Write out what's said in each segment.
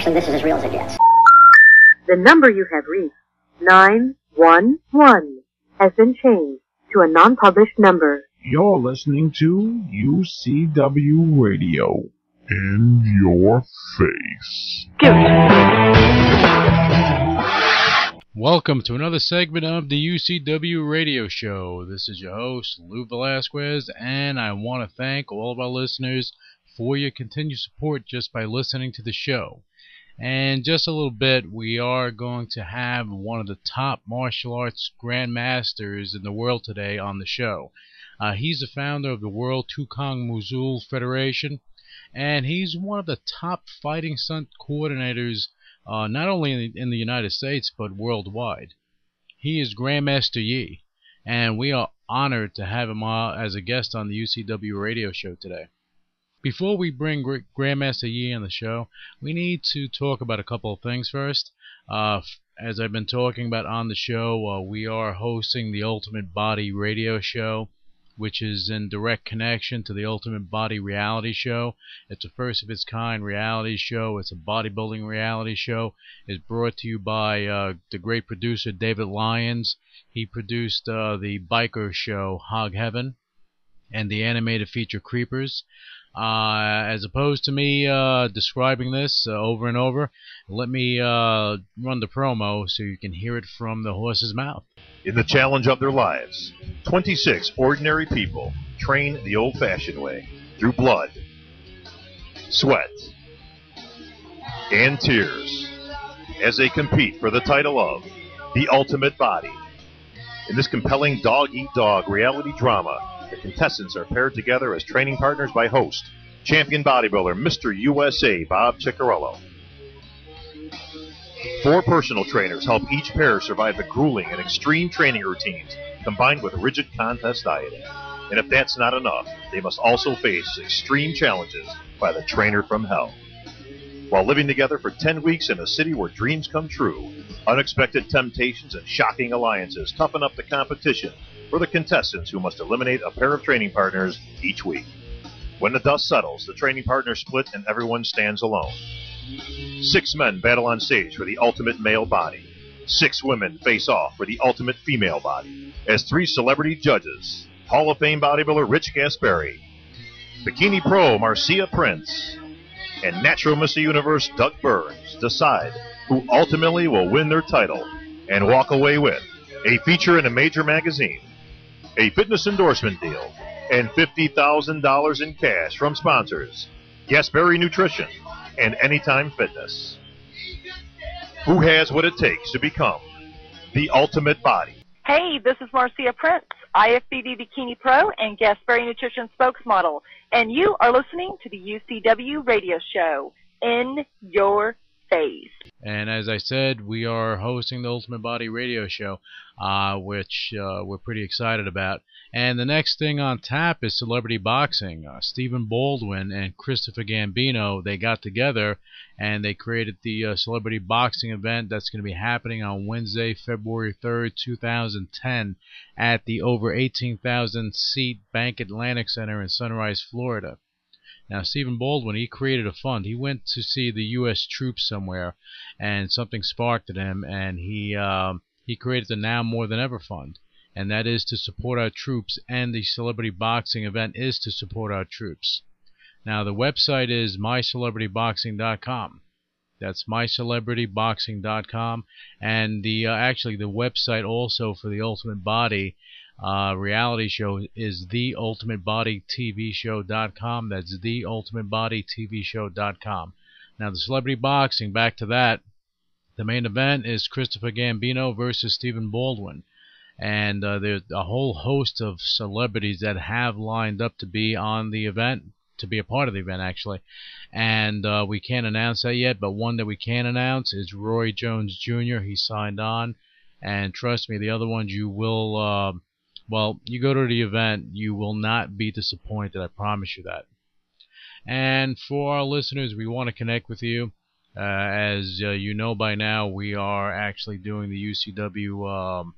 actually, this is as real as it gets. The number you have reached, 911, has been changed to a non-published number. You're listening to UCW Radio. In your face. Welcome to another segment of the UCW Radio Show. This is your host, Lou Velazquez, and I want to thank all of our listeners for your continued support just by listening to the show. And just a little bit, we are going to have one of the top martial arts grandmasters in the world today on the show. Uh, he's the founder of the World Tukong Musul Federation, and he's one of the top fighting stunt coordinators, uh, not only in the, in the United States but worldwide. He is Grandmaster Yi, and we are honored to have him uh, as a guest on the UCW radio show today. Before we bring Grandmaster Yi on the show, we need to talk about a couple of things first. Uh, as I've been talking about on the show, uh, we are hosting the Ultimate Body radio show which is in direct connection to the Ultimate Body reality show. It's a first of its kind reality show. It's a bodybuilding reality show. It's brought to you by uh, the great producer David Lyons. He produced uh, the biker show Hog Heaven and the animated feature Creepers. Uh, as opposed to me uh, describing this uh, over and over, let me uh, run the promo so you can hear it from the horse's mouth. In the challenge of their lives, 26 ordinary people train the old fashioned way through blood, sweat, and tears as they compete for the title of the Ultimate Body. In this compelling dog eat dog reality drama, the contestants are paired together as training partners by host, champion bodybuilder Mr. USA Bob Cicherillo. Four personal trainers help each pair survive the grueling and extreme training routines combined with rigid contest dieting. And if that's not enough, they must also face extreme challenges by the trainer from hell. While living together for 10 weeks in a city where dreams come true, unexpected temptations and shocking alliances toughen up the competition for the contestants who must eliminate a pair of training partners each week. When the dust settles, the training partners split and everyone stands alone. Six men battle on stage for the ultimate male body. Six women face off for the ultimate female body. As three celebrity judges, Hall of Fame bodybuilder Rich Gaspari, Bikini Pro Marcia Prince, and Natural Mr. Universe Doug Burns decide who ultimately will win their title and walk away with a feature in a major magazine, a fitness endorsement deal, and $50,000 in cash from sponsors Gaspari Nutrition and Anytime Fitness. Who has what it takes to become the ultimate body? Hey, this is Marcia Prince, IFBB Bikini Pro and Gaspari Nutrition spokesmodel, and you are listening to the UCW radio show in your face. And as I said, we are hosting the Ultimate Body Radio Show, uh, which uh, we're pretty excited about. And the next thing on tap is celebrity boxing. Uh, Stephen Baldwin and Christopher Gambino they got together and they created the uh, celebrity boxing event that's going to be happening on Wednesday, February 3rd, 2010, at the over 18,000 seat Bank Atlantic Center in Sunrise, Florida. Now, Stephen Baldwin, he created a fund. He went to see the U.S. troops somewhere, and something sparked in him, and he um, he created the Now More Than Ever Fund, and that is to support our troops. And the celebrity boxing event is to support our troops. Now, the website is mycelebrityboxing.com. That's mycelebrityboxing.com, and the uh, actually the website also for the Ultimate Body uh, reality show is theultimatebodytvshow.com. That's theultimatebodytvshow.com. Now, the celebrity boxing, back to that. The main event is Christopher Gambino versus Stephen Baldwin. And uh, there's a whole host of celebrities that have lined up to be on the event, to be a part of the event, actually. And uh, we can't announce that yet, but one that we can announce is Roy Jones Jr. He signed on. And trust me, the other ones you will. Well, you go to the event, you will not be disappointed. I promise you that. And for our listeners, we want to connect with you. Uh, as uh, you know by now, we are actually doing the UCW um,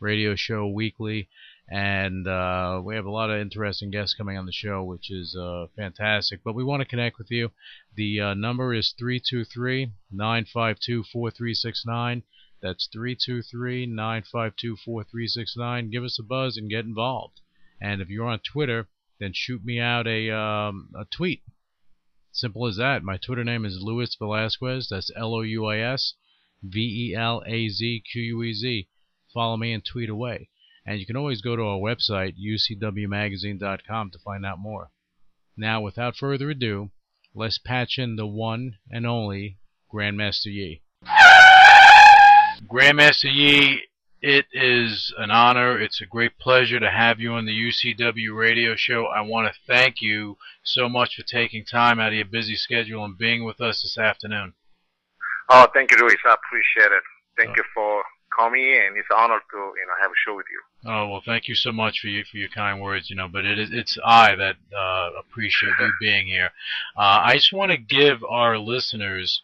radio show weekly, and uh, we have a lot of interesting guests coming on the show, which is uh, fantastic. But we want to connect with you. The uh, number is 323 952 4369. That's 323 952 4369. Give us a buzz and get involved. And if you're on Twitter, then shoot me out a, um, a tweet. Simple as that. My Twitter name is Louis Velazquez. That's L O U I S V E L A Z Q U E Z. Follow me and tweet away. And you can always go to our website, ucwmagazine.com, to find out more. Now, without further ado, let's patch in the one and only Grandmaster Yi. Grandmaster Yi, it is an honor. It's a great pleasure to have you on the UCW radio show. I want to thank you so much for taking time out of your busy schedule and being with us this afternoon. Oh, thank you, Louis. I appreciate it. Thank you for calling me, and it's an honor to you know have a show with you. Oh well, thank you so much for you for your kind words. You know, but it is it's I that uh, appreciate you being here. Uh, I just want to give our listeners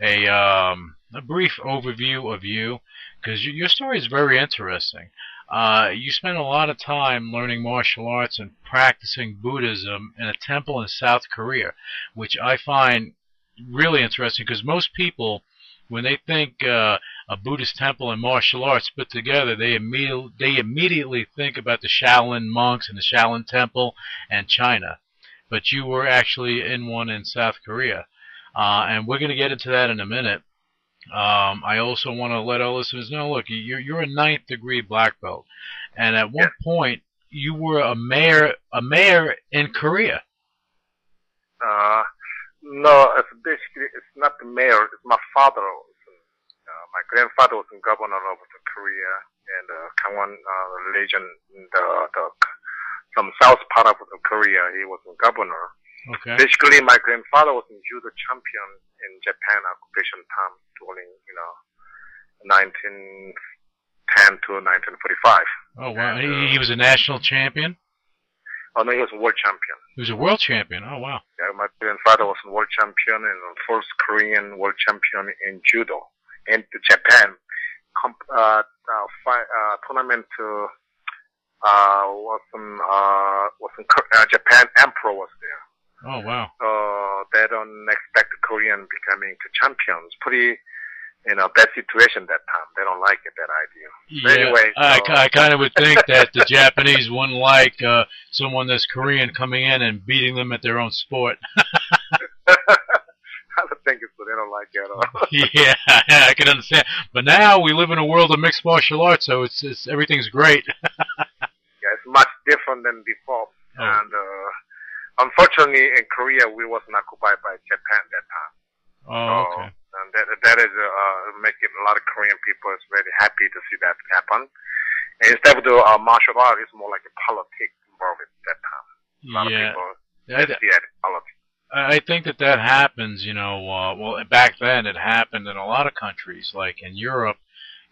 a um, a brief overview of you because your story is very interesting. Uh, you spent a lot of time learning martial arts and practicing Buddhism in a temple in South Korea, which I find really interesting because most people, when they think uh, a Buddhist temple and martial arts put together, they immediately they immediately think about the Shaolin monks and the Shaolin temple and China. But you were actually in one in South Korea, uh, and we're going to get into that in a minute. Um, I also want to let our listeners know, look, you're, you're a ninth degree black belt, and at one Yeah. point you were a mayor, a mayor in Korea. Uh, no, it's basically it's not the mayor. It's my father. Uh, my grandfather was the governor of the Korea and uh, Gangwon uh, region, in the, the some south part of the Korea. He was the governor. Okay. Basically, my grandfather was a judo champion in Japan occupation time during you know 1910 to 1945. Oh wow, And, he, uh, he was a national champion. Oh no, he was a world champion. He was a world champion. Oh wow. Yeah, my grandfather was a world champion and the first Korean world champion in judo. And to Japan, comp, uh, uh, fi- uh, tournament uh, uh, was in, uh, was in uh, Japan emperor was there. Oh wow. So they don't expect the Korean becoming the champions. Pretty, you know, bad situation that time. They don't like it, that idea. Yeah, Anyway, I, so- I kind of would think that the Japanese wouldn't like uh, someone that's Korean coming in and beating them at their own sport. I don't think it's so. They don't like it at all. yeah, I can understand. But now we live in a world of mixed martial arts, so it's, it's everything's great. Yeah, it's much different than before. Oh. And uh, unfortunately, in Korea, we wasn't occupied by Japan that time. Oh, So, okay. And that that is uh, making a lot of Korean people is very happy to see that happen. And instead of the uh, martial art, it's more like a politics involved at that time. A lot Yeah, of people I, see it politics. I think that that happens. You know, uh, well, back then it happened in a lot of countries, like in Europe.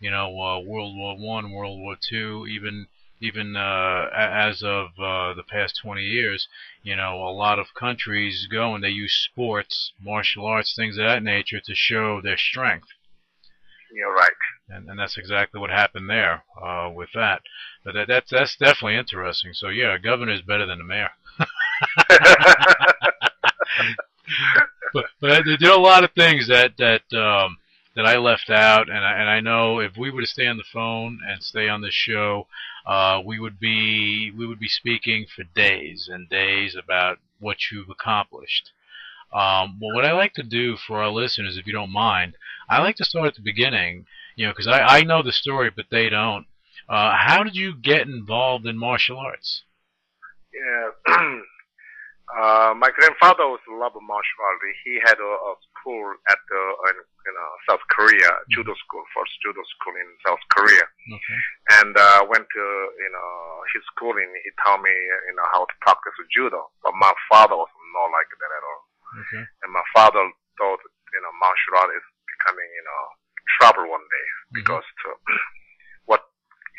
You know, uh, World War One, World War Two, even even uh, as of uh, the past 20 years, you know, a lot of countries go and they use sports, martial arts, things of that nature to show their strength. You're right. and, and that's exactly what happened there uh, with that. But that, that's that's definitely interesting. So yeah, a governor is better than a mayor. but but there are a lot of things that that um, that I left out, and I, and I know if we were to stay on the phone and stay on this show, uh, we would be we would be speaking for days and days about what you've accomplished. Um, but what I like to do for our listeners, if you don't mind, I like to start at the beginning, you know, because I, I know the story, but they don't. Uh, how did you get involved in martial arts? Yeah. uh, my grandfather was a love of martial arts. He had a, a school at the in, in uh, South Korea, judo school, first judo school in South Korea. Okay. And uh, went to you know his school and He taught me you know how to practice judo. But my father was not like that at all. Okay. And my father thought you know martial art is becoming you know trouble one day because to,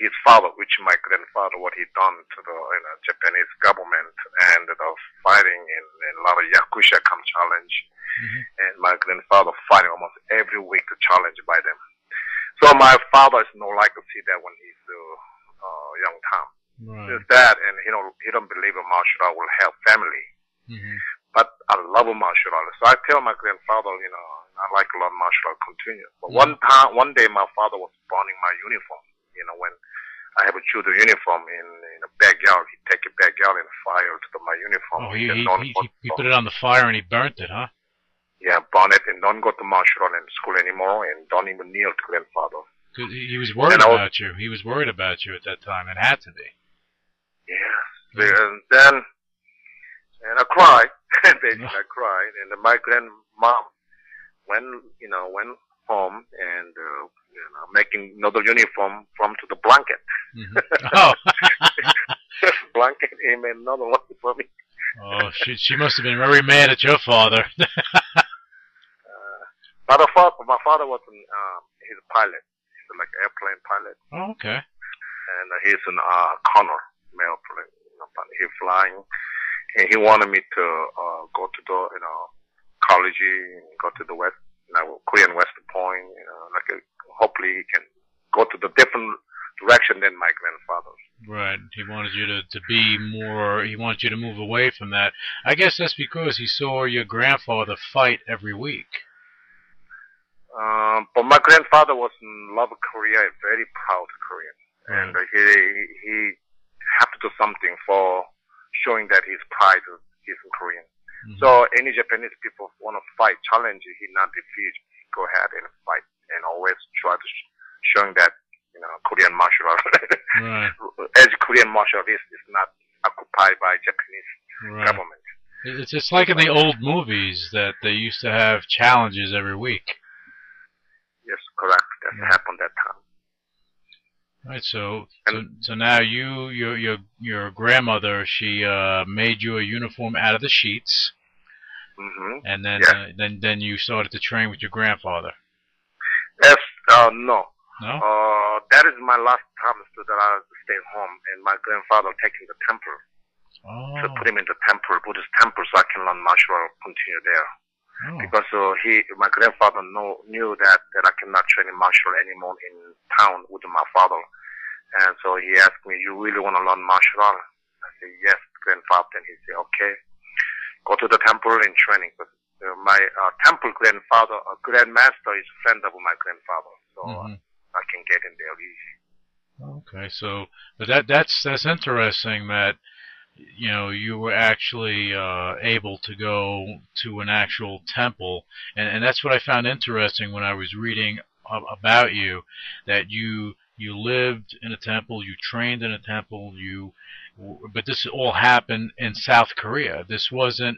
his father, which my grandfather, what he done to the you know, Japanese government and the fighting in, in a lot of yakuza come challenge, Mhm. and my grandfather fighting almost every week to challenge by them. So my father is no like to see that when he's uh, uh, young time. Right. Since that, and he don't he don't believe a martial art will help family. hmm But I love a martial art, so I tell my grandfather, you know, I like a lot of martial art continue. But Mm. one time, one day, my father was burning my uniform. You know, when I have a judo uniform in in a backyard, he take a backyard and fire to the, my uniform. Oh, he, he, he, he, he put it on the fire and he burnt it, huh? yeah, burn it and don't go to martial art in school anymore, and don't even kneel to grandfather. he was worried was- about you. He was worried about you at that time. It had to be. Yes. And then, and I cried. Basically, I cried. And my grandmom when, you know, went home and, uh, you know, making another uniform from to the blanket. hmm Oh, blanket, he made another one for me. oh, she she must have been very mad at your father. Uh, my father, my father was an, um, he's a pilot. He's like an airplane pilot. oh, okay. and uh, he's an uh, Connor male pilot. He's flying, and he wanted me to uh, go to the you know college, and go to the west, you know, Korean West Point. You know, like a, hopefully he can go to the different direction than my grandfather. Right. He wanted you to, to be more, he wanted you to move away from that. I guess that's because he saw your grandfather fight every week. Um, but my grandfather was in love of Korea, and very proud Korean, and uh, he he had to do something for showing that his pride is he's in Korean. Mhm. So any Japanese people want to fight, challenge, he not defeat, go ahead and fight, and always try to sh- showing that you know Korean martial art, Right. as Korean martial artist is not occupied by Japanese Right. government. It's it's like in the old movies that they used to have challenges every week. Yes, correct. That Yeah. happened that time. Right. So so, so now you your your your grandmother she uh made you a uniform out of the sheets, hmm and then Yeah. uh, then then you started to train with your grandfather. Yes, uh, no. No. Uh, that is my last time so that I stay home, and my grandfather taking the temple to Oh. put him in the temple, Buddhist temple, so I can learn martial art, continue there. Oh. Because uh, he, my grandfather, know, knew that that I cannot train in martial art anymore in town with my father, and so he asked me, "You really want to learn martial art?" I said, "Yes, grandfather." And he said, "Okay, go to the temple and training." But uh, my uh, temple grandfather, uh, grandmaster, is a friend of my grandfather, so uh, Mhm. I can get in there easy. Okay, so but that that's that's interesting that you know you were actually uh, able to go to an actual temple, and and that's what I found interesting when I was reading about you, that you you lived in a temple, you trained in a temple, you but this all happened in South Korea. This wasn't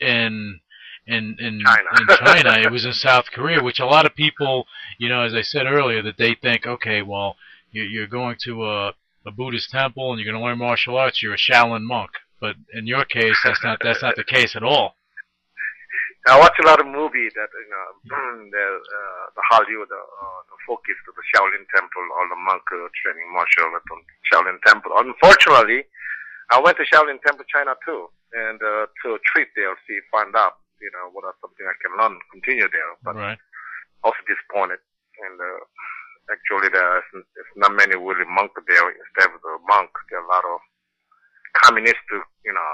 in in in China. in China. It was in South Korea, which a lot of people, you know, as I said earlier, that they think, okay, well, you- you're going to a, a Buddhist temple and you're going to learn martial arts. You're a Shaolin monk. But in your case, that's not that's not the case at all. I watch a lot of movies that you know the uh, the Hollywood uh, uh, the focus to the Shaolin Temple or the monk uh, training martial art on Shaolin Temple. Unfortunately, I went to Shaolin Temple China too, and uh, to treat there, see, find out, you know, what are something I can learn, continue there. But Right. also disappointed, and uh, actually there's, there's not many really monk there. Instead of the monk, there are a lot of communist, you know,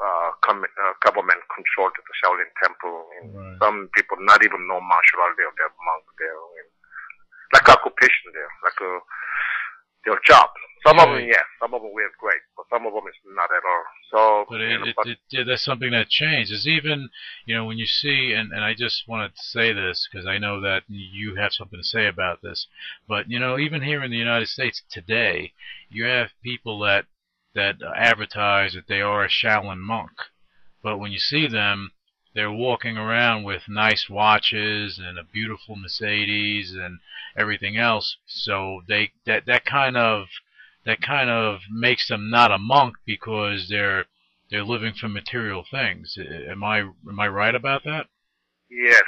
uh, com- uh, government controlled the Shaolin Temple. And Right. some people not even know martial art there. They're monk there. And like occupation there, like a, their job. Some of them, yes. Some of them we're great, but some of them is not at all. So, But it, know, it, but it, yeah, that's something that changes. Even, you know, when you see, and, and I just wanted to say this because I know that you have something to say about this. But you know, even here in the United States today, you have people that that advertise that they are a Shaolin monk, but when you see them, they're walking around with nice watches and a beautiful Mercedes and everything else. So they that that kind of that kind of makes them not a monk because they're they're living for material things. Am I am I right about that? yes,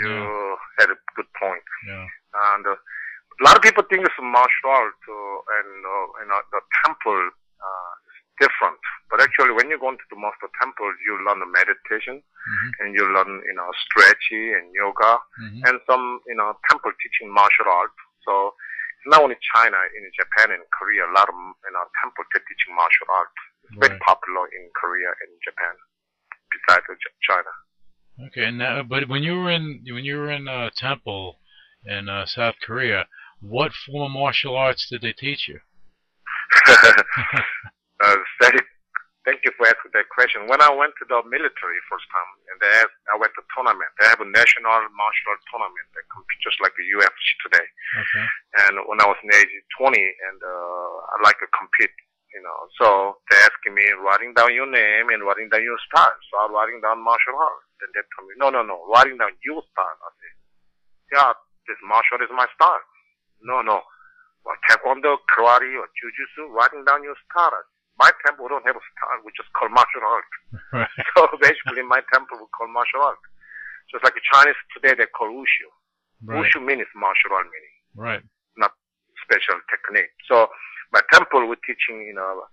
you Yeah. had a good point. Yeah. And uh, a lot of people think it's a martial art, uh, and uh, and uh, the temple uh, is different. But actually, when you go into the master temple, you learn the meditation, Mhm. and you learn you know stretchy and yoga, Mhm. and some you know temple teaching martial art. So not only China, in Japan and Korea, a lot of you know temple they're teaching martial arts. It's very Right. popular in Korea and Japan, besides uh, China. Okay, now, but when you were in when you were in uh, temple in uh, South Korea, what form of martial arts did they teach you? uh, very, thank you for asking that question. When I went to the military first time, and they asked, I went to tournament. They have a national martial arts tournament that compete just like the UFC today. Okay. And when I was in age 20, and uh, I like to compete, you know, so they asking me writing down your name and writing down your style. So I'm writing down martial arts. Then they told me, no, no, no, writing down your style. I said, yeah, this martial art is my style. No, no. Well, taekwondo, karate, or jujitsu, writing down your style. My temple don't have a style. We just call martial art. Right. So basically, my temple we call martial art. So it's like the Chinese today, they call wushu. Right. Wushu means martial art meaning Right. Not special technique. So my temple we're teaching, you know,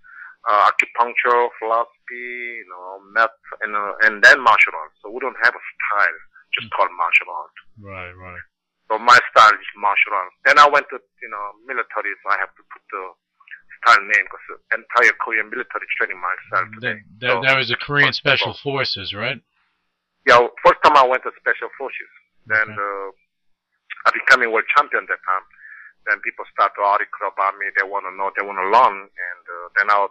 uh, acupuncture, philosophy, you know, math, and uh, and then martial art. So we don't have a style, just called martial art. Right. Right. So my style is martial art. Then I went to, you know, military, so I have to put the style name because the entire Korean military training myself today. that, So- that was the Korean Special Forces, right? Yeah, first time I went to special forces. Then Okay. uh, I becoming world champion that time. Then people start to article about me. They want to know, they want to learn, and uh, then I was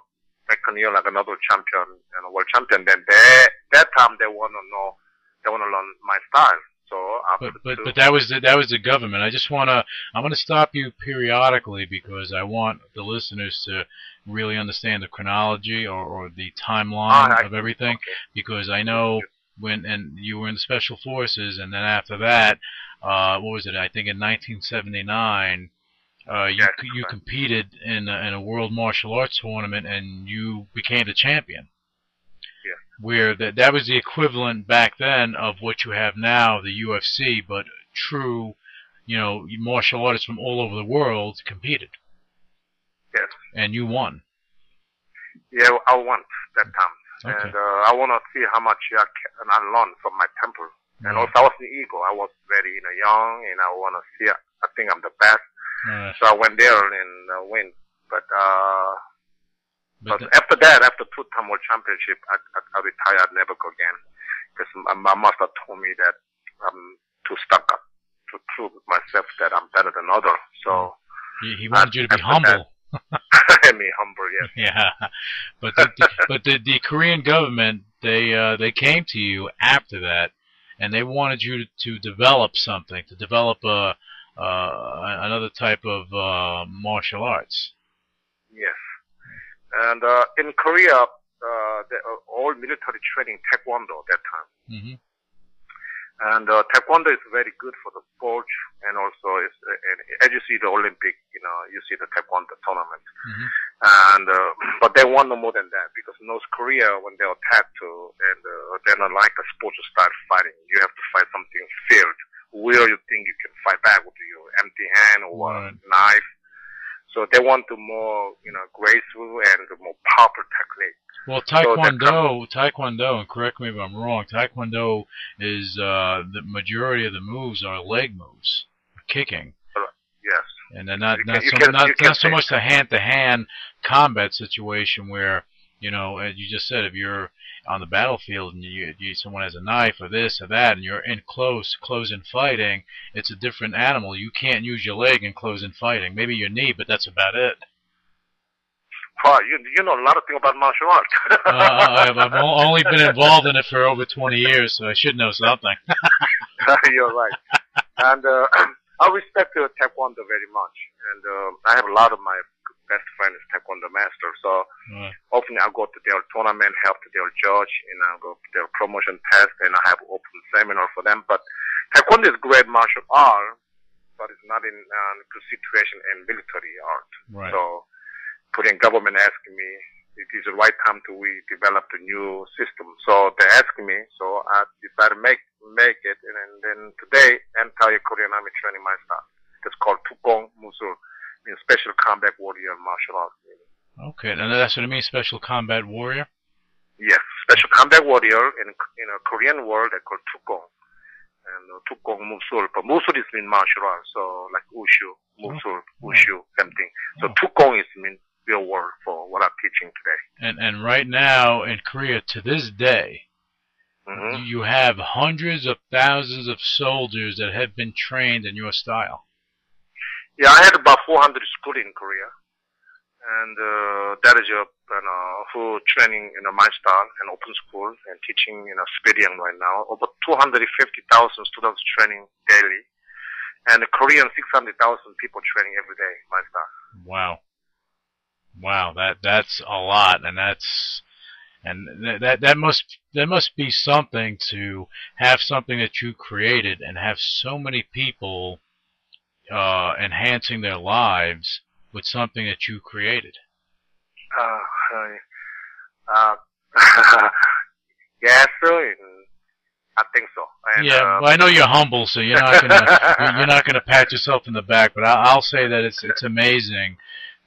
year like another champion and a world champion. Then they, that time they want to know, they want to learn my style. So But but but that was the, that was the government. I just wanna I'm gonna stop you periodically because I want the listeners to really understand the chronology or, or the timeline of everything okay. because I know when and you were in the special forces and then after that uh what was it I think in 1979 uh you Yes, you competed in a, in a world martial arts tournament and you became the champion. Where that that was the equivalent back then of what you have now, the UFC, but true, you know, martial artists from all over the world competed, yes, and you won. yeah, I won that time, Okay. and uh, I want to see how much I can I learn from my temple. And Right. also, I was an eagle. I was very you know young, and I want to see. I think I'm the best. Uh, So I went there and uh, win. But uh, but but after that, after two time world championship, I, I, I retired. I'd never go again because my, my master told me that I'm too stuck up to prove myself that I'm better than others. So he, he wanted you to be humble. humble. me humble, yes. Yeah, but the, but the the Korean government they uh, they came to you after that, and they wanted you to, to develop something, to develop a uh, another type of uh, martial arts. Yes. And uh, in Korea, uh, the, uh, all military training taekwondo at that time. hmm And uh, taekwondo is very good for the sport, and also is, uh, and as you see the Olympic, you know, you see the taekwondo tournament. hmm And uh, but they want no more than that because North Korea, when they attack to, and uh, they're not like a sports style fighting. You have to fight something fierce, where you think you can fight back with your empty hand or Right. a knife. So they want the more, you know, graceful and the more powerful technique. Well, Taekwondo, Taekwondo, and correct me if I'm wrong. Taekwondo is uh, the majority of the moves are leg moves, kicking, Yes. and they're not You can- not so can- not, not so much a hand-to-hand combat situation where you know, as you just said, if you're on the battlefield and you, you someone has a knife or this or that, and you're in close, close in fighting, it's a different animal. You can't use your leg in close in fighting. Maybe your knee, but that's about it. Wow, you you know a lot of things about martial arts. uh, I've, I've only been involved in it for over 20 years, so I should know something. You're right. And uh, I respect uh, Taekwondo very much. And uh, I have a lot of my best friends Taekwondo master. So Uh, often I go to their tournament, help to their judge, and I go to their promotion test, and I have open seminar for them. But Taekwondo is great martial art, but it's not in uh, good situation in military art. right. So Korean government asking me, it is the right time to we develop the new system. So they asked me, so I decided to make make it, and then today entire Korean Army training my staff. It's called Tukong Musul, means special combat warrior and martial arts. Okay, and that's what it means, special combat warrior? Yes, special combat warrior in in a Korean word they call Tukong. and uh, Tukong, Musul. But Musul is mean martial arts, so like Wushu, Musul, Wushu, same thing. So Oh. Tukong is mean real word for what I'm teaching today. And and right now in Korea to this day, hmm you have hundreds of thousands of soldiers that have been trained in your style. Yeah, I had about 400 school in Korea, and uh, that is a you know, who training in a my style and open school and teaching in a civilian right now. Over 250,000 students training daily, and Korean 600,000 people training every day. My style. Wow. Wow, that that's a lot and that's and th- that that must that must be something to have something that you created and have so many people uh enhancing their lives with something that you created. Uh, uh, yes, and I think so. And, yeah, uh, well, I know you're humble, so you're not gonna you're not gonna pat yourself in the back, but I, I'll say that it's it's amazing,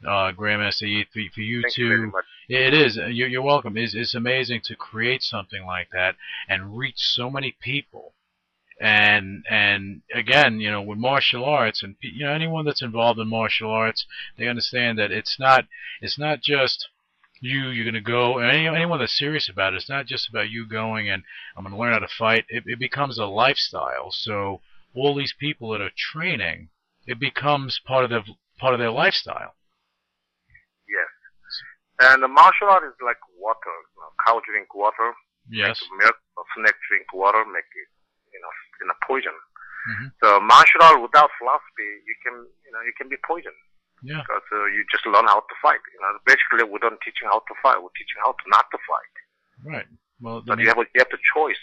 uh, Grandmaster Yi, for, for you thank to you. It is. You're, you're welcome. It's, it's amazing to create something like that and reach so many people. And and again, you know, with martial arts and you know anyone that's involved in martial arts, they understand that it's not it's not just you. You're going to go. Any, anyone that's serious about it, it's not just about you going and I'm going to learn how to fight. It, it becomes a lifestyle. So all these people that are training, it becomes part of their part of their lifestyle. Yes. And the martial art is like water. You know, cow drink water, Yes. milk, or snake drink water, make it, in a poison. Mhm. So martial art without philosophy, you can, you know, you can be poisoned Yeah. because uh, you just learn how to fight. You know, basically we don't teaching how to fight. We're teaching how to not to fight. Right. Well, But you have a, you have the choice.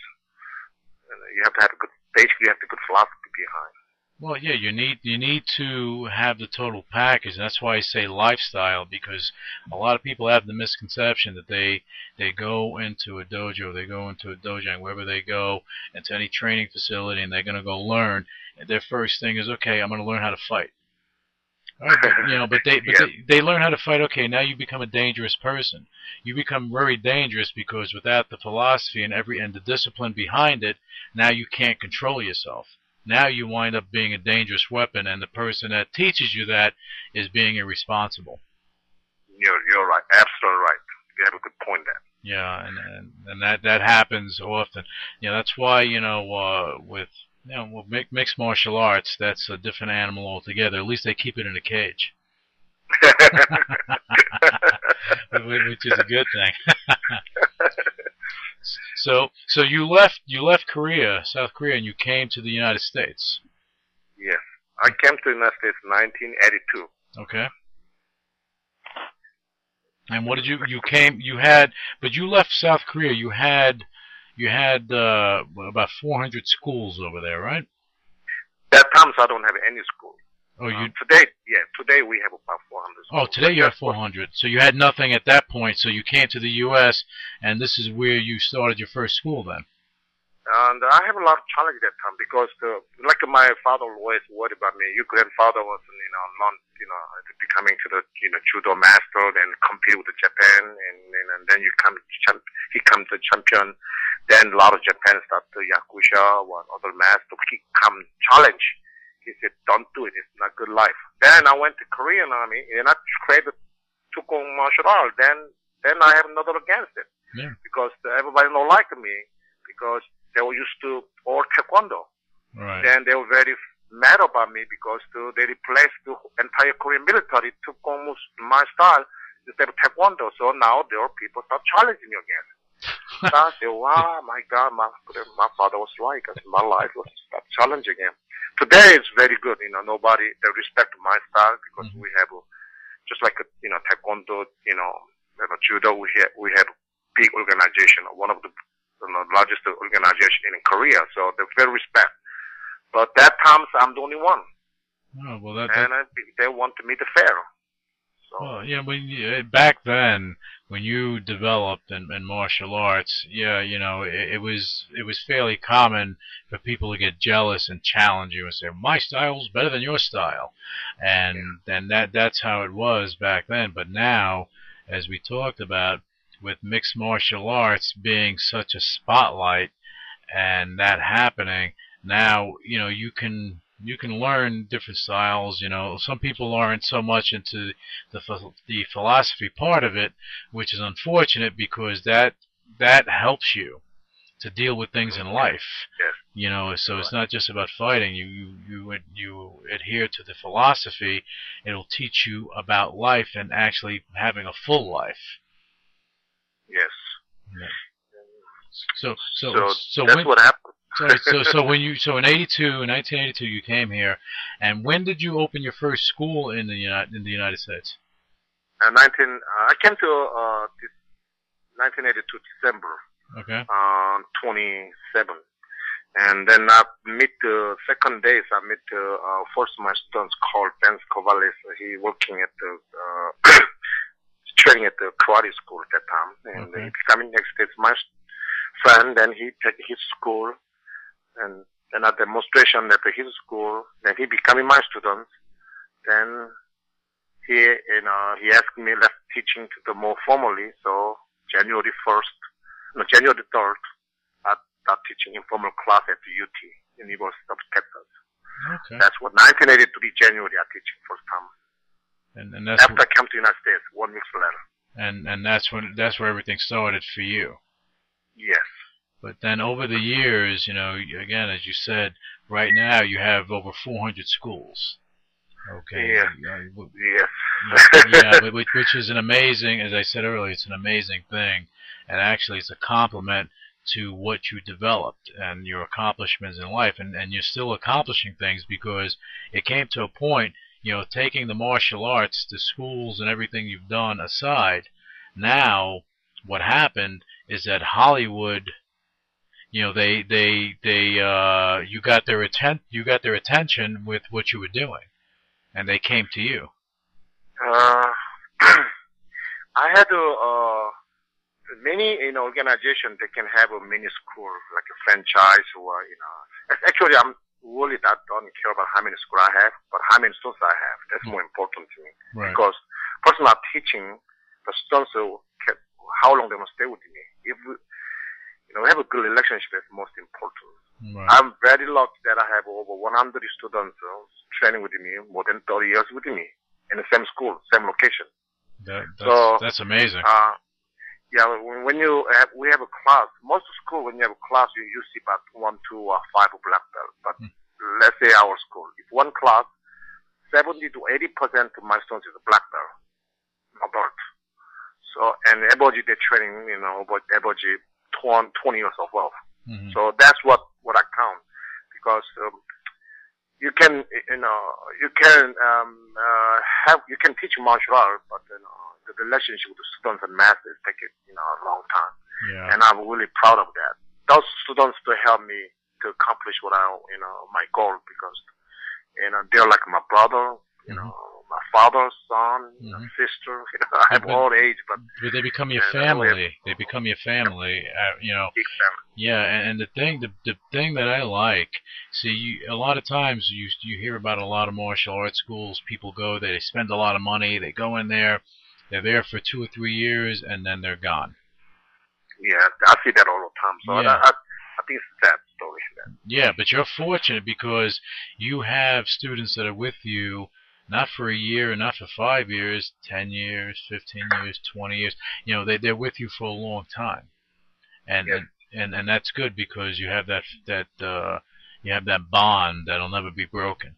You have to have a good, basically you have the good philosophy behind. Well, yeah, you need you need to have the total package. And that's why I say lifestyle because a lot of people have the misconception that they they go into a dojo, they go into a dojo, and wherever they go into any training facility, and they're going to go learn. And their first thing is, okay, I'm going to learn how to fight. All right, but, you know, but they but Yeah. they, they learn how to fight. Okay, now you become a dangerous person. You become very dangerous because without the philosophy and every and the discipline behind it, now you can't control yourself now you wind up being a dangerous weapon, and the person that teaches you that is being irresponsible. You're, you're right. Absolutely right. You have a good point there. Yeah, and and, and that that happens often. You know, that's why you know uh, with you know with mi- mixed martial arts, that's a different animal altogether. At least they keep it in a cage, which is a good thing. so so you left you left Korea, South Korea, and you came to the United States. yes. I came to the United States in 1982. Okay. And what did you you came you had but you left South Korea you had you had uh, about 400 schools over there right? That times I don't have any school. Oh you Uh, today, yeah, today we have about 400 oh today you have That's 400 so you had nothing at that point so you came to the U.S. and this is where you started your first school then. And I have a lot of challenge that time because the, like my father always worried about me. Your grandfather was, you know, non, you know, becoming to the, you know, judo master, then compete with the Japan, and, and, and then you come, champ, he comes to champion. Then a lot of Japan start to yakusha or other master. He come challenge. He said, "Don't do it. It's not good life." Then I went to Korean army and I created Tukong martial art. Then, then I have another against it Yeah. because everybody don't like me because they were used to all taekwondo. Right. Then they were very mad about me because they replaced the entire Korean military to almost my style instead of taekwondo. So now there are people start challenging me again. So I say, wow, my God, my, my father was right because my life was challenging him. Today it's very good. You know, nobody, they respect my style because Mhm. we have, a, just like, a, you know, taekwondo, you know, you know, judo, we have, we have big organization, one of the you know, largest organization in Korea. So they very respect. But that times I'm the only one, Oh well that, and I, they want to meet the fair. So. Well, yeah, when you, eh, back then, when you developed in, in martial arts, yeah, you know, it, it was it was fairly common for people to get jealous and challenge you and say, "My style's better than your style," and then that that's how it was back then. But now, as we talked about, with mixed martial arts being such a spotlight and that happening, now you know you can you can learn different styles. You know, some people aren't so much into the the philosophy part of it, which is unfortunate because that that helps you to deal with things in life. Yes. You know, so it's not just about fighting. You you you, you adhere to the philosophy. It'll teach you about life and actually having a full life. Yes. So so So, so, that's when, what happened. So so so when you so in 82 in 1982 you came here, and when did you open your first school in the United in the United States? Uh, 19, uh, I came to uh, 1982 December Okay. uh, 27. And then I meet the second days, I meet the uh, first my students called Ben Kovales. He working at the, uh, training at the karate school at that time. And Okay. he becoming next day my friend. Then he take his school and then a demonstration at his school. Then he becoming my student. Then he, you know, he asked me let's teaching to the more formally. So January 1st, no, January 3rd, I start teaching informal class at the UT, University of Texas. Okay. That's what 1983 January I teaching first time. And and that's After I came to United States, one week later. and and that's when that's where everything started for you. Yes. But then over the years, you know, again, as you said, right now you have over 400 schools. Okay. Yeah. Yeah, which, which is an amazing, as I said earlier, it's an amazing thing, and actually it's a compliment to what you developed and your accomplishments in life, and and you're still accomplishing things because it came to a point, you know, taking the martial arts, the schools, and everything you've done aside. Now, what happened is that Hollywood, you know, they they they uh, you got their atten- you got their attention with what you were doing, and they came to you. Uh, I had a, uh, many, you know, organization, they can have a mini school, like a franchise or, you know, actually I'm really not, don't care about how many school I have, but how many students I have. That's more important to me. Right. Because person I'm teaching, the students will, how long they must stay with me. If you know, we have a good relationship, that's most important. Right. I'm very lucky that I have over 100 students uh, training with me, more than 30 years with me, in the same school, same location. That, that's, So, that's amazing. Uh, yeah, when, when you have, we have a class, most of school, when you have a class, you, see about one, two, or five black belt. But Hmm. let's say our school, if one class, 70 to 80% of my students is a black belt, a belt. So, and everybody they're training, you know, but everybody 20, 20 years of wealth. Mhm. So that's what, what I count. Because, um, you can, you know, you can, um, uh, have, you can teach martial art, but, you know, the relationship with the students and masters take it, you know, a long time. yeah. And I'm really proud of that. Those students to help me to accomplish what I, you know, my goal because, you know, they're like my brother, you Mhm. know, my father's son, Mhm. sister, you know, I have but- all age, but But they become your family. They become your family. Uh, you know. Yeah, and, and the thing, the the thing that I like, see, you, a lot of times you you hear about a lot of martial arts schools. People go, they spend a lot of money, they go in there, they're there for two or three years, and then they're gone. Yeah, I see that all the time. So Yeah. I, I, I think it's sad story. Yeah, but you're fortunate because you have students that are with you not for a year, not for five years, ten years, fifteen years, twenty years. You know, they they're with you for a long time, and Yes. and, and that's good because you have that that uh, you have that bond that'll never be broken.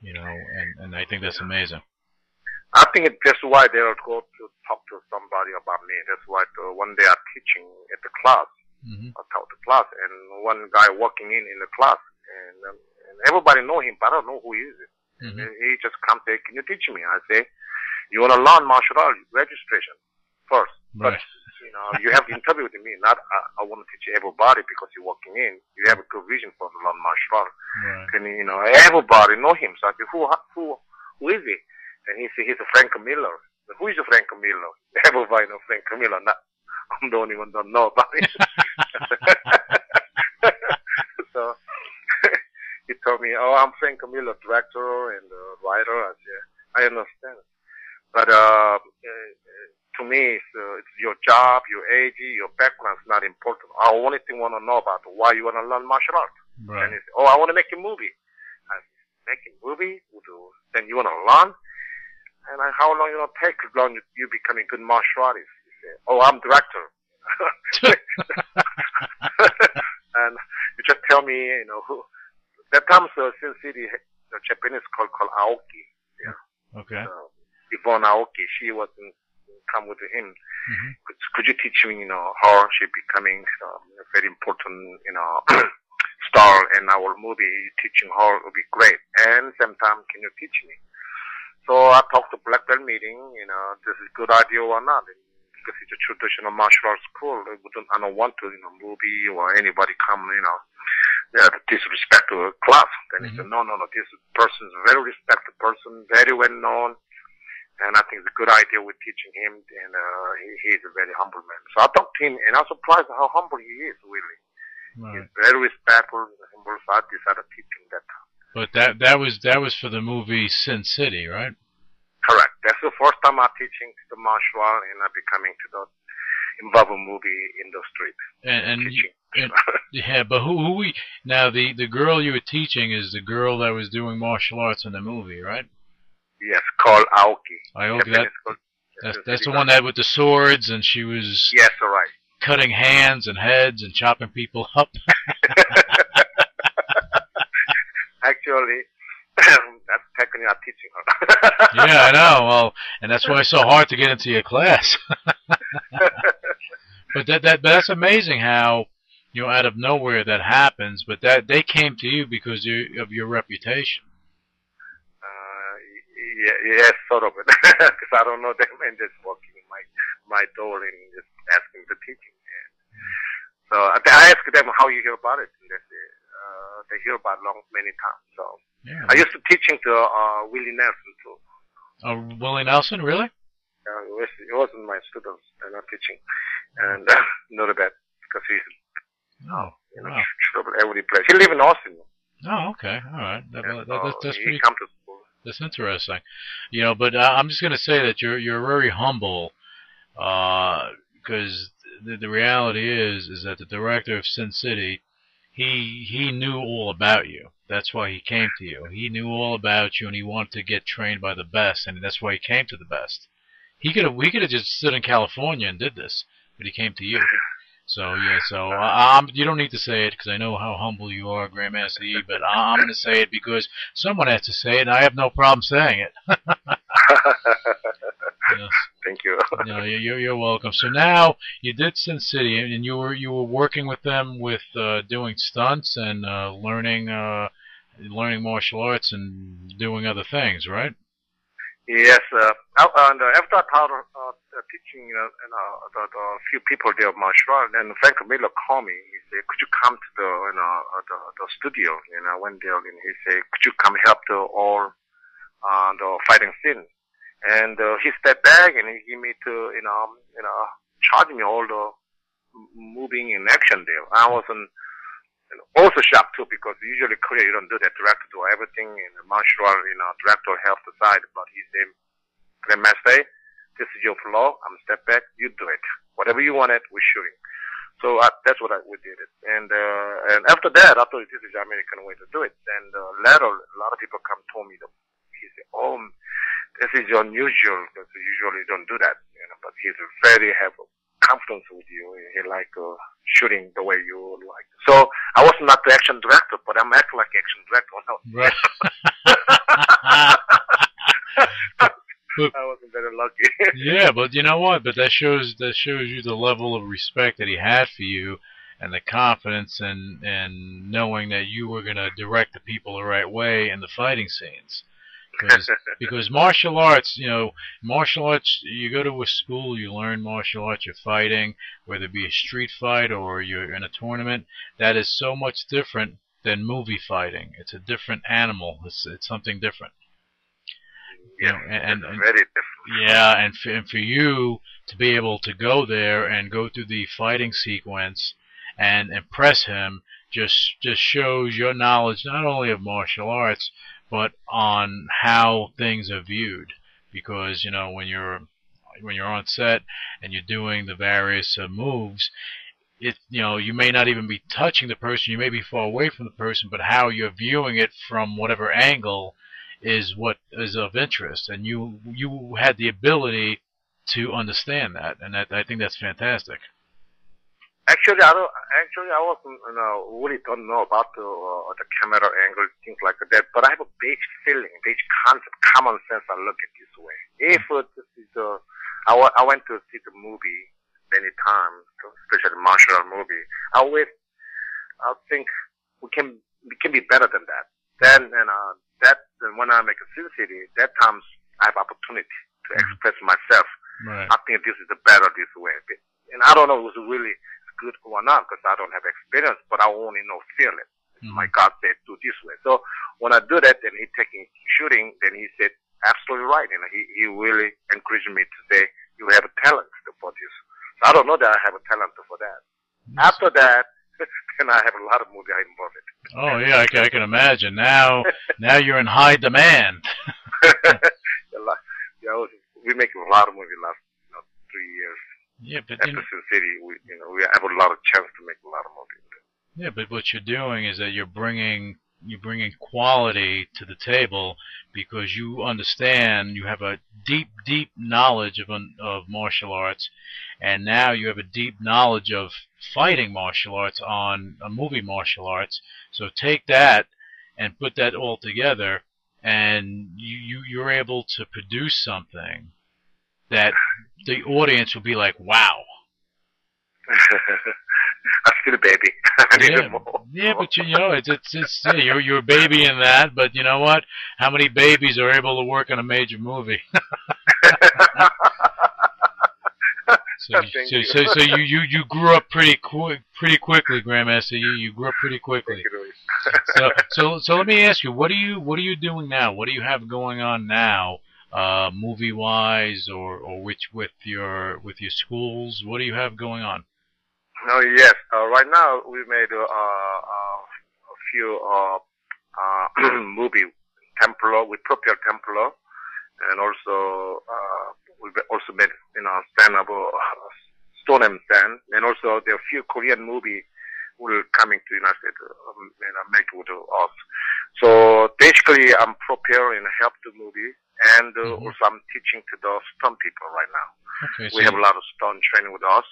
You know, and and I think that's amazing. I think that's why they'll go to talk to somebody about me. That's why the, one day I'm teaching at the class. hmm I taught the class, and one guy walking in in the class, and, um, and everybody know him, but I don't know who he is. Hmm he just come say, "Can you teach me?" I say, "You want to learn martial art registration first, Right. but you know you have to interview with me. Not I, I want to teach everybody because you're walking in. You have a good vision for the learn martial art. Right. And you know everybody know him. So I say, "Who who who is he?" And he say, "He's a Frank Miller." Who is a Frank Miller? Everybody know Frank Miller. Not I'm the only one don't know about it. so he told me, "Oh, I'm Frank Camilo, director and uh, writer." I said, "I understand, but uh, uh, to me, it's, uh, it's your job, your age, your background is not important. I only thing want to know about why you want to learn martial art. Right. And he said, "Oh, I want to make a movie." I said, "Make a movie? You- Then you want to learn?" And I, how long you know take? As long as you becoming good martial artist? He said, "Oh, I'm director." and you just tell me, you know, who. That time, so Sin City, the Japanese called called Aoki. Yeah. Okay. Uh, Devon Aoki, she wasn't come with him. Mhm. Could, could you teach me, you know, how she becoming um, a very important, you know, star in our movie? Teaching her would be great. And same time, can you teach me? So I talked to Black Belt meeting, you know, this is good idea or not. And because it's a traditional martial arts school, I, wouldn't, I don't want to, you know, movie or anybody come, you know, yeah, disrespect to a class. Then he said, no, no, no, this person is a very respected person, very well known. And I think it's a good idea with teaching him, and uh, he, he's a very humble man. So I talked to him, and I was surprised how humble he is, really. Right. He's very respectful, humble, so I decided to teach him that time. But that that was that was for the movie Sin City, right? Correct. That's the first time I'm teaching the martial art, and I'm becoming to the involved in movie industry. And, and and- yeah, but who who we now the the girl you were teaching is the girl that was doing martial arts in the movie, right? yes, called Aoki. I hope that that's that's the one that with the swords and she was Yes, all right. cutting hands and heads and chopping people up. Actually, that's technically I'm teaching her. yeah, I know. Well, and that's why it's so hard to get into your class. but that that that's amazing how you know out of nowhere that happens. But that they came to you because you, of your reputation. Uh, yeah, yes, sort of. Because I don't know them and just walking in my my door and just asking the teaching. So I asked them how you hear about it, and they say uh, they hear about it long many times. So Yeah. I used to teaching to uh, Willie Nelson too. Oh, Willie Nelson, really? Uh, it, was, it wasn't my students, and I'm teaching, and uh, not bad because he's Oh, you know wow. trouble every place. He live in Austin. Oh, okay. All right. That, and that, so that's, that's he pretty come to school. That's interesting. You know, but uh, I'm just going to say that you're you're very humble, because the the reality is is that the director of Sin City, he he knew all about you. That's why he came to you. He knew all about you, and he wanted to get trained by the best, and that's why he came to the best. He could have we could have just stood in California and did this, but he came to you. So yeah, so uh, you don't need to say it because I know how humble you are, Grandmaster E. But I'm going to say it because someone has to say it, and I have no problem saying it. Yes. Thank you. No, you- you're you're welcome. So now you did Sin City, and you were you were working with them with uh, doing stunts and uh, learning uh, learning martial arts and doing other things, right? Yes, uh, and after I taught uh, uh, teaching, you know, and, uh, the, the few people there martial art, then Frank Miller called me. He said, "Could you come to the, you know, uh, the, the studio?" And I went there, and he said, "Could you come help the all uh, the fighting scene?" And uh, he stepped back and he gave me to, you know, you know, charge me all the moving in action there. I wasn't. Also shocked too because usually Korea you don't do that. Director do everything and the martial you know, director help the side, but he said, Grandmaster, this is your floor. I'm step back. You do it. Whatever you want it, we're shooting. So I, that's what I, we did it. And, uh, and after that, I thought this is the American way to do it. And, uh, later, a lot of people come told me that he said, oh, this is unusual because usually you don't do that, you know, but he's very have confidence with you. He like, uh, shooting the way you like. So I was not the action director, but I'm acting like action director. No, Right. I wasn't very lucky. yeah, but you know what? But that shows that shows you the level of respect that he had for you, and the confidence and and knowing that you were going to direct the people the right way in the fighting scenes. Because because martial arts, you know, martial arts, you go to a school, you learn martial arts, you're fighting, whether it be a street fight or you're in a tournament. That is so much different than movie fighting. It's a different animal. It's it's something different. You yeah, know, and, and very different. yeah, and for, and for you to be able to go there and go through the fighting sequence and impress him just just shows your knowledge not only of martial arts but on how things are viewed. Because you know when you're when you're on set and you're doing the various uh, moves, it you know you may not even be touching the person, you may be far away from the person, but how you're viewing it from whatever angle is what is of interest, and you you had the ability to understand that, and that, I think that's fantastic. Actually, I don't. Actually, I wasn't. You know, really don't know about the uh, the camera angle, things like that. But I have a basic feeling, basic concept, common sense. I look at this way. If uh, this is uh, I, w- I went to see the movie many times, especially martial art movie. I always, I think we can we can be better than that. Then and uh, that then when I make a Sin City, that times I have opportunity to express myself. Right. I think this is the better this way. And I don't know it was really good or not because I don't have experience, but I only know feel it. Mhm. My God said do this way. So when I do that, then he taking shooting, then he said absolutely right. And he he really encouraged me to say you have a talent for this. So I don't know that I have a talent for that. After that, then I have a lot of movie I involved in. Oh yeah, I can, I can imagine. Now, now you're in high demand. Yeah, we make a lot of movies last you know, three years. Yeah, but At you City, we you know we have a lot of chance to make a lot of movies. yeah, but what you're doing is that you're bringing you're bringing quality to the table because you understand you have a deep, deep knowledge of of martial arts, and now you have a deep knowledge of fighting martial arts on a movie martial arts. So take that and put that all together, and you, you you're able to produce something that the audience will be like, wow. I still a baby. Yeah, yeah, but you, know, it's it's it's yeah, you're you're a baby in that, but you know what? How many babies are able to work on a major movie? So, so, you. so, so you, you, you grew up pretty quick, pretty quickly, Grandmaster. You, you grew up pretty quickly. So, so, so let me ask you, what are you, what are you doing now? What do you have going on now, uh, movie wise, or, or which with your, with your schools? What do you have going on? No, yes. Uh, right now we made uh, uh, a few uh, uh, movie Templar. We prepared Templar, and also uh, we also made you know stand up Stone and Sand, and also there are a few Korean movie will coming to United States um, and uh, make with us. So basically, I'm preparing help the movie, and uh, Mhm. also I'm teaching to the stunt people right now. Okay, We have a lot of stone training with us,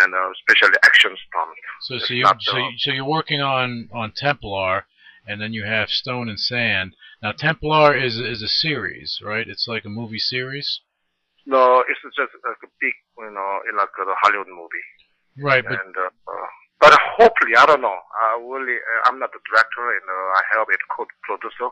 and uh, especially action stone. So, so you, so, you, so you're working on on Templar, and then you have Stone and Sand. Now, Templar is is a series, right? It's like a movie series, No, it's just like a big, you know, like a Hollywood movie. right? But and uh, uh, but hopefully, I don't know. I really, uh, I'm not the director, and uh, I help it co-producer.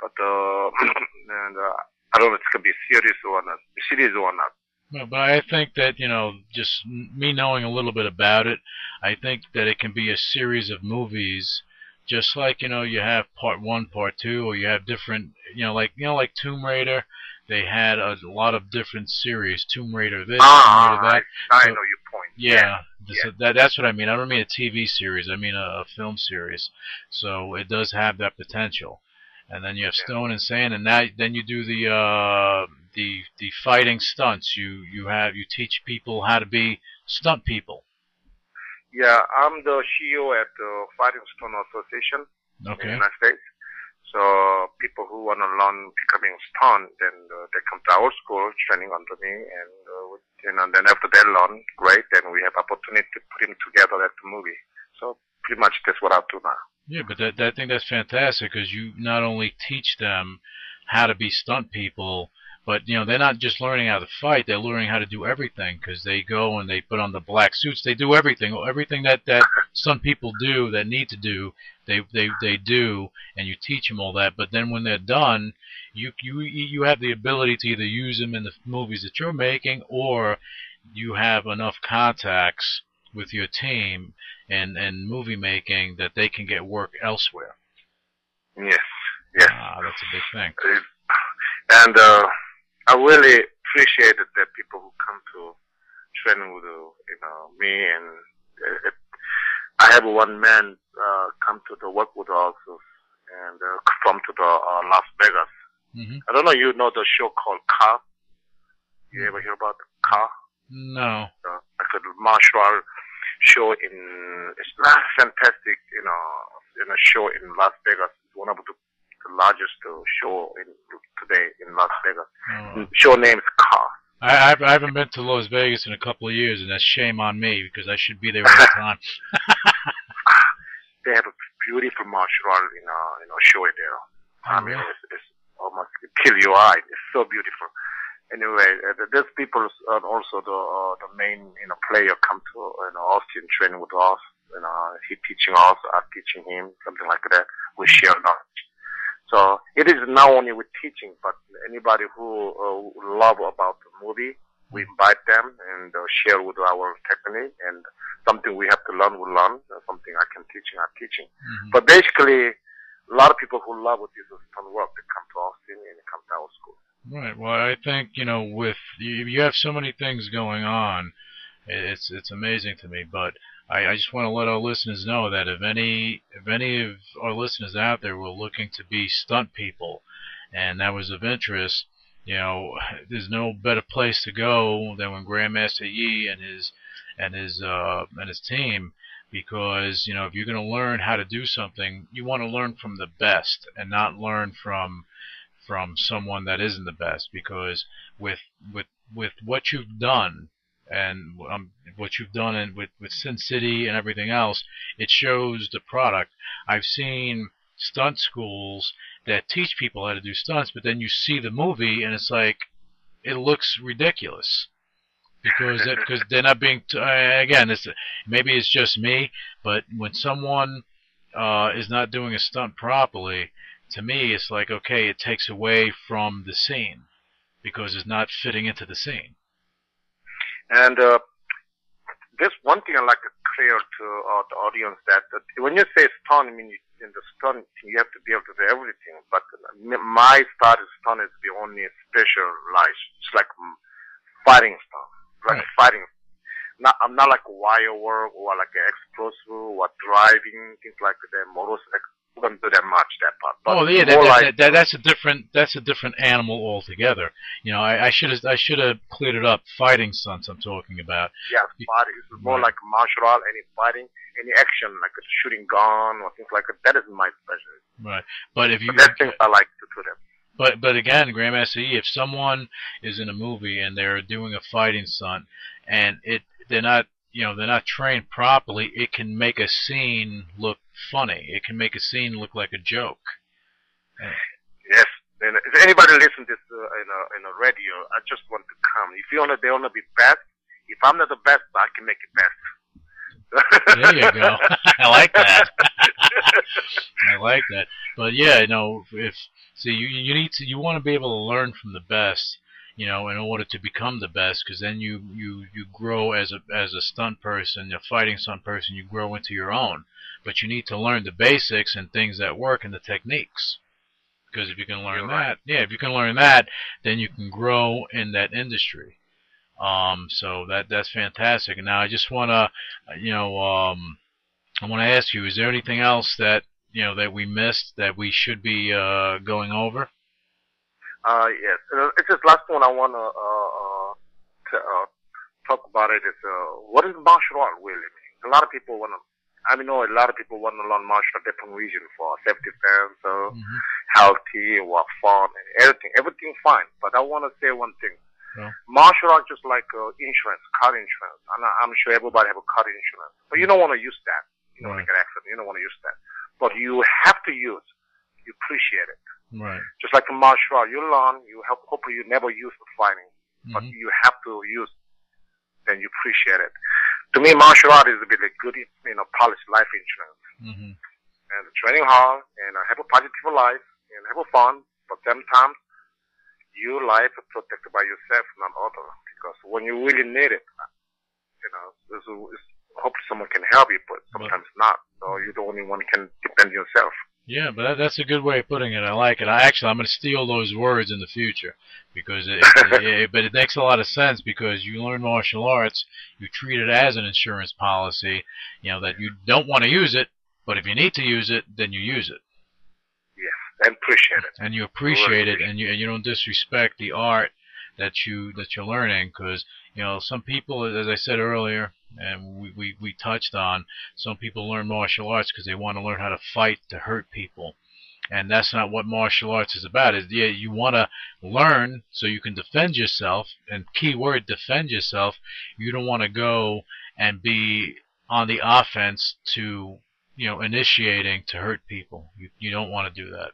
But uh, and uh, I don't know if it's gonna be series or not, series or not. No, but I think that you know, just me knowing a little bit about it, I think that it can be a series of movies, just like you know you have part one, part two, or you have different, you know, like you know, like Tomb Raider. They had a lot of different series, Tomb Raider this, Tomb Ah, Raider that. I, I So- know your point. Yeah, this- yeah. that that's what I mean. I don't mean a TV series. I mean a, a film series. So it does have that potential. And then you have. Stone and Sand, and now then you do the uh, the the fighting stunts. You you have you teach people how to be stunt people. Yeah, I'm the CEO at the Fighting Stunt Association in the United States. So people who want to learn becoming stunt, then uh, they come to our school, training under me, and uh, you know, then after they learn, great. Then we have opportunity to put them together at the movie. So pretty much that's what I do now. Yeah, but that, I think that's fantastic because you not only teach them how to be stunt people, but you know they're not just learning how to fight; they're learning how to do everything because they go and they put on the black suits. They do everything, everything that that stunt people do that need to do. They they they do, and you teach them all that. But then when they're done, you you you have the ability to either use them in the movies that you're making, or you have enough contacts with your team and and movie making that they can get work elsewhere. Yes, yes. Ah, that's a big thing. And uh, I really appreciate that people who come to train with you know me and uh, it, I have one man uh, come to the work with us and uh, from to the uh, Las Vegas. hmm I don't know you know the show called Kà. You ever hear about Kà? No. Uh, like a martial art show in it's not fantastic, you know, in a show in Las Vegas. It's one of the, the largest uh, show in today in Las Vegas. Oh. Show name is Kà. I, I haven't been to Las Vegas in a couple of years, and that's shame on me because I should be there all the time. They have a beautiful martial art, you know, you know, show it there. I Oh, mean, really? it's, it's almost kill your eye. It's so beautiful. Anyway, uh, these people are also the uh, the main you know player come to you know Austin training with us. You know, he teaching us, I teaching him, something like that. We share knowledge. So it is not only with teaching, but anybody who uh, love about the movie, we invite them and uh, share with our technique and something we have to learn, we learn. Uh, something I can teaching, I'm teaching. Mhm. But basically, a lot of people who love what this is fun work, they come to Austin and they come to our school. Right. Well, I think you know, with you, have so many things going on, it's it's amazing to me. But I, I just want to let our listeners know that if any if any of our listeners out there were looking to be stunt people, and that was of interest, you know, there's no better place to go than when Grandmaster Yi and his and his uh, and his team. Because you know, if you're going to learn how to do something, you want to learn from the best and not learn from from someone that isn't the best because with with with what you've done and um, what you've done and with with Sin City and everything else, it shows the product. I've seen stunt schools that teach people how to do stunts, but then you see the movie and it's like it looks ridiculous because because they're not being t- again. It's maybe it's just me, but when someone uh, is not doing a stunt properly, to me, it's like okay, it takes away from the scene because it's not fitting into the scene. And uh, there's one thing I'd like to clear to uh, the audience that, that when you say stunt, I mean you, in the stunt you have to be able to do everything. But my style is stunt is the only specialized. It's like fighting stuff, like Right. fighting. Not, I'm not like wire work or like explosive or driving things like that. Motorcycle. Don't do that much that part. But oh yeah, that, that, like that, that, that's a different that's a different animal altogether. You know, I should have I should have cleared it up. Fighting stunts I'm talking about. Yeah, fighting. It's more Right. like martial art, any fighting, any action, like a shooting gun or things like that. That is my specialty. Right. But if you But that's things I like to do them. But but again, Grandmaster E, if someone is in a movie and they're doing a fighting stunt and it they're not you know they're not trained properly, it can make a scene look funny. It can make a scene look like a joke. Yes. And if anybody listen to this uh, in a in a radio, I just want to come. If you wanna they wanna be best, if I'm not the best, I can make it best. There you go. I like that. I like that. But yeah, you know, if see you you need to you want to be able to learn from the best, you know, in order to become the best, because then you you you grow as a as a stunt person, a fighting stunt person, you grow into your own. But you need to learn the basics and things that work and the techniques. Because if you can learn that, yeah, if you can learn that, then you can grow in that industry. Um, so that that's fantastic. Now I just want to, you know, um, I want to ask you: Is there anything else that you know that we missed that we should be uh, going over? Uh, yes. Uh, it's just last one I want to uh, uh, t- uh, talk about it is uh, what is martial art really? A lot of people want to. I mean, know a lot of people want to learn martial art different reason for self-defense, uh, Mhm. healthy, or fun, and everything. Everything fine. But I want to say one thing. Yeah. Martial art just like uh, insurance, car insurance. And I- I'm sure everybody have a car insurance, but you don't want to use that. You don't want to get accident. You don't want to use that. But you have to use. You appreciate it Right. just like a martial art, you learn, you help, hopefully you never use the fighting, but Mhm. you have to use, then you appreciate it. To me, martial art is a bit like good, you know, policy life insurance. Mhm. And training hard, and uh, have a positive life, and have a fun, but sometimes your life is protected by yourself, not other. Because when you really need it, you know, a, it's, hopefully someone can help you, but sometimes not. So you're the only one can depend on yourself. Yeah, but that, that's a good way of putting it. I like it. I actually I'm going to steal those words in the future because it, it, it, but it makes a lot of sense because you learn martial arts, you treat it as an insurance policy, you know that you don't want to use it, but if you need to use it, then you use it. Yes, and appreciate it. and you appreciate it and you and you don't disrespect the art that you that you're learning because you know some people as I said earlier and we, we, we touched on some people learn martial arts because they want to learn how to fight to hurt people and that's not what martial arts is about is yeah you want to learn so you can defend yourself and key word defend yourself you don't want to go and be on the offense to you know initiating to hurt people you, you don't want to do that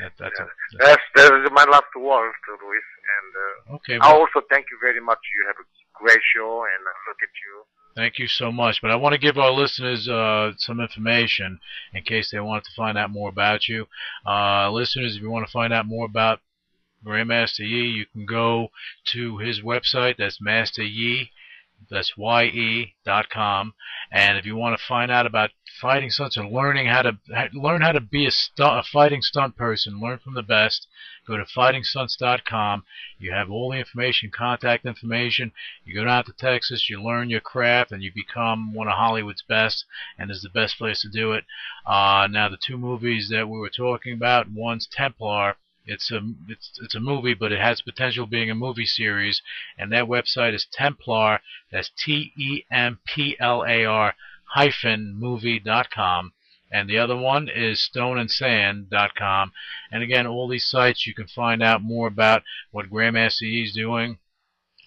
that, that's, Yeah. a, That's, that's my last words to Luis. And uh, okay I well, also thank you very much. You have a and look at you. Thank you so much. But I want to give our listeners uh, some information in case they want to find out more about you. Uh, listeners, if you want to find out more about Grandmaster Yi, you can go to his website. That's Master Yi. That's ye dot com. And if you want to find out about fighting stunts and learning how to learn how to be a, stu- a fighting stunt person, learn from the best, go to fightingstunts.com. You have all the information, contact information. You go down to Texas, you learn your craft, and you become one of Hollywood's best, and is the best place to do it. Uh, now, the two movies that we were talking about, one's Templar. It's a it's it's a movie, but it has potential being a movie series, and that website is Templar. That's T E M P L A R hyphen movie dot com. And the other one is stoneandsand.com. And again, all these sites you can find out more about what Grandmaster Yi is doing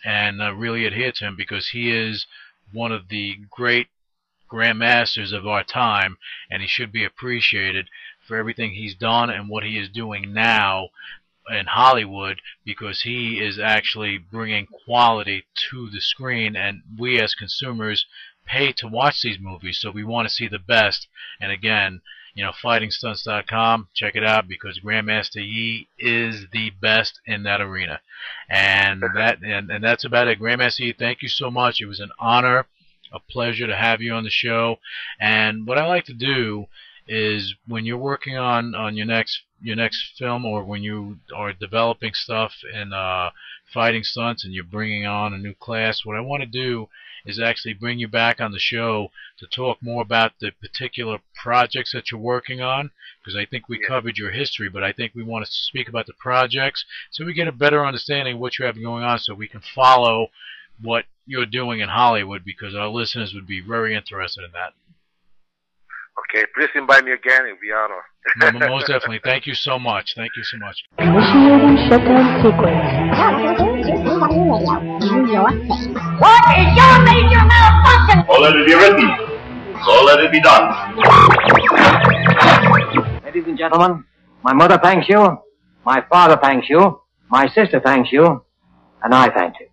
and uh, really adhere to him because he is one of the great grandmasters of our time and he should be appreciated for everything he's done and what he is doing now in Hollywood because he is actually bringing quality to the screen and we as consumers pay to watch these movies so we want to see the best. And again you know fightingstunts.com check it out because Grandmaster Yi is the best in that arena. And that and, and that's about it. Grandmaster Yi thank you so much. It was an honor a pleasure to have you on the show. And what I like to do is when you're working on on your next your next film or when you are developing stuff in uh, fighting stunts and you're bringing on a new class, what I want to do is actually bring you back on the show to talk more about the particular projects that you're working on because I think we Yeah. covered your history, but I think we want to speak about the projects so we get a better understanding of what you have going on so we can follow what you're doing in Hollywood because our listeners would be very interested in that. Okay, please invite me again. It'll be honor. No, most definitely. Thank you so much. Thank you so much. Initiating shutdown sequence. What is your major malfunction? So let it be written. So let it be done. Ladies and gentlemen, my mother thanks you, my father thanks you, my sister thanks you, and I thank you.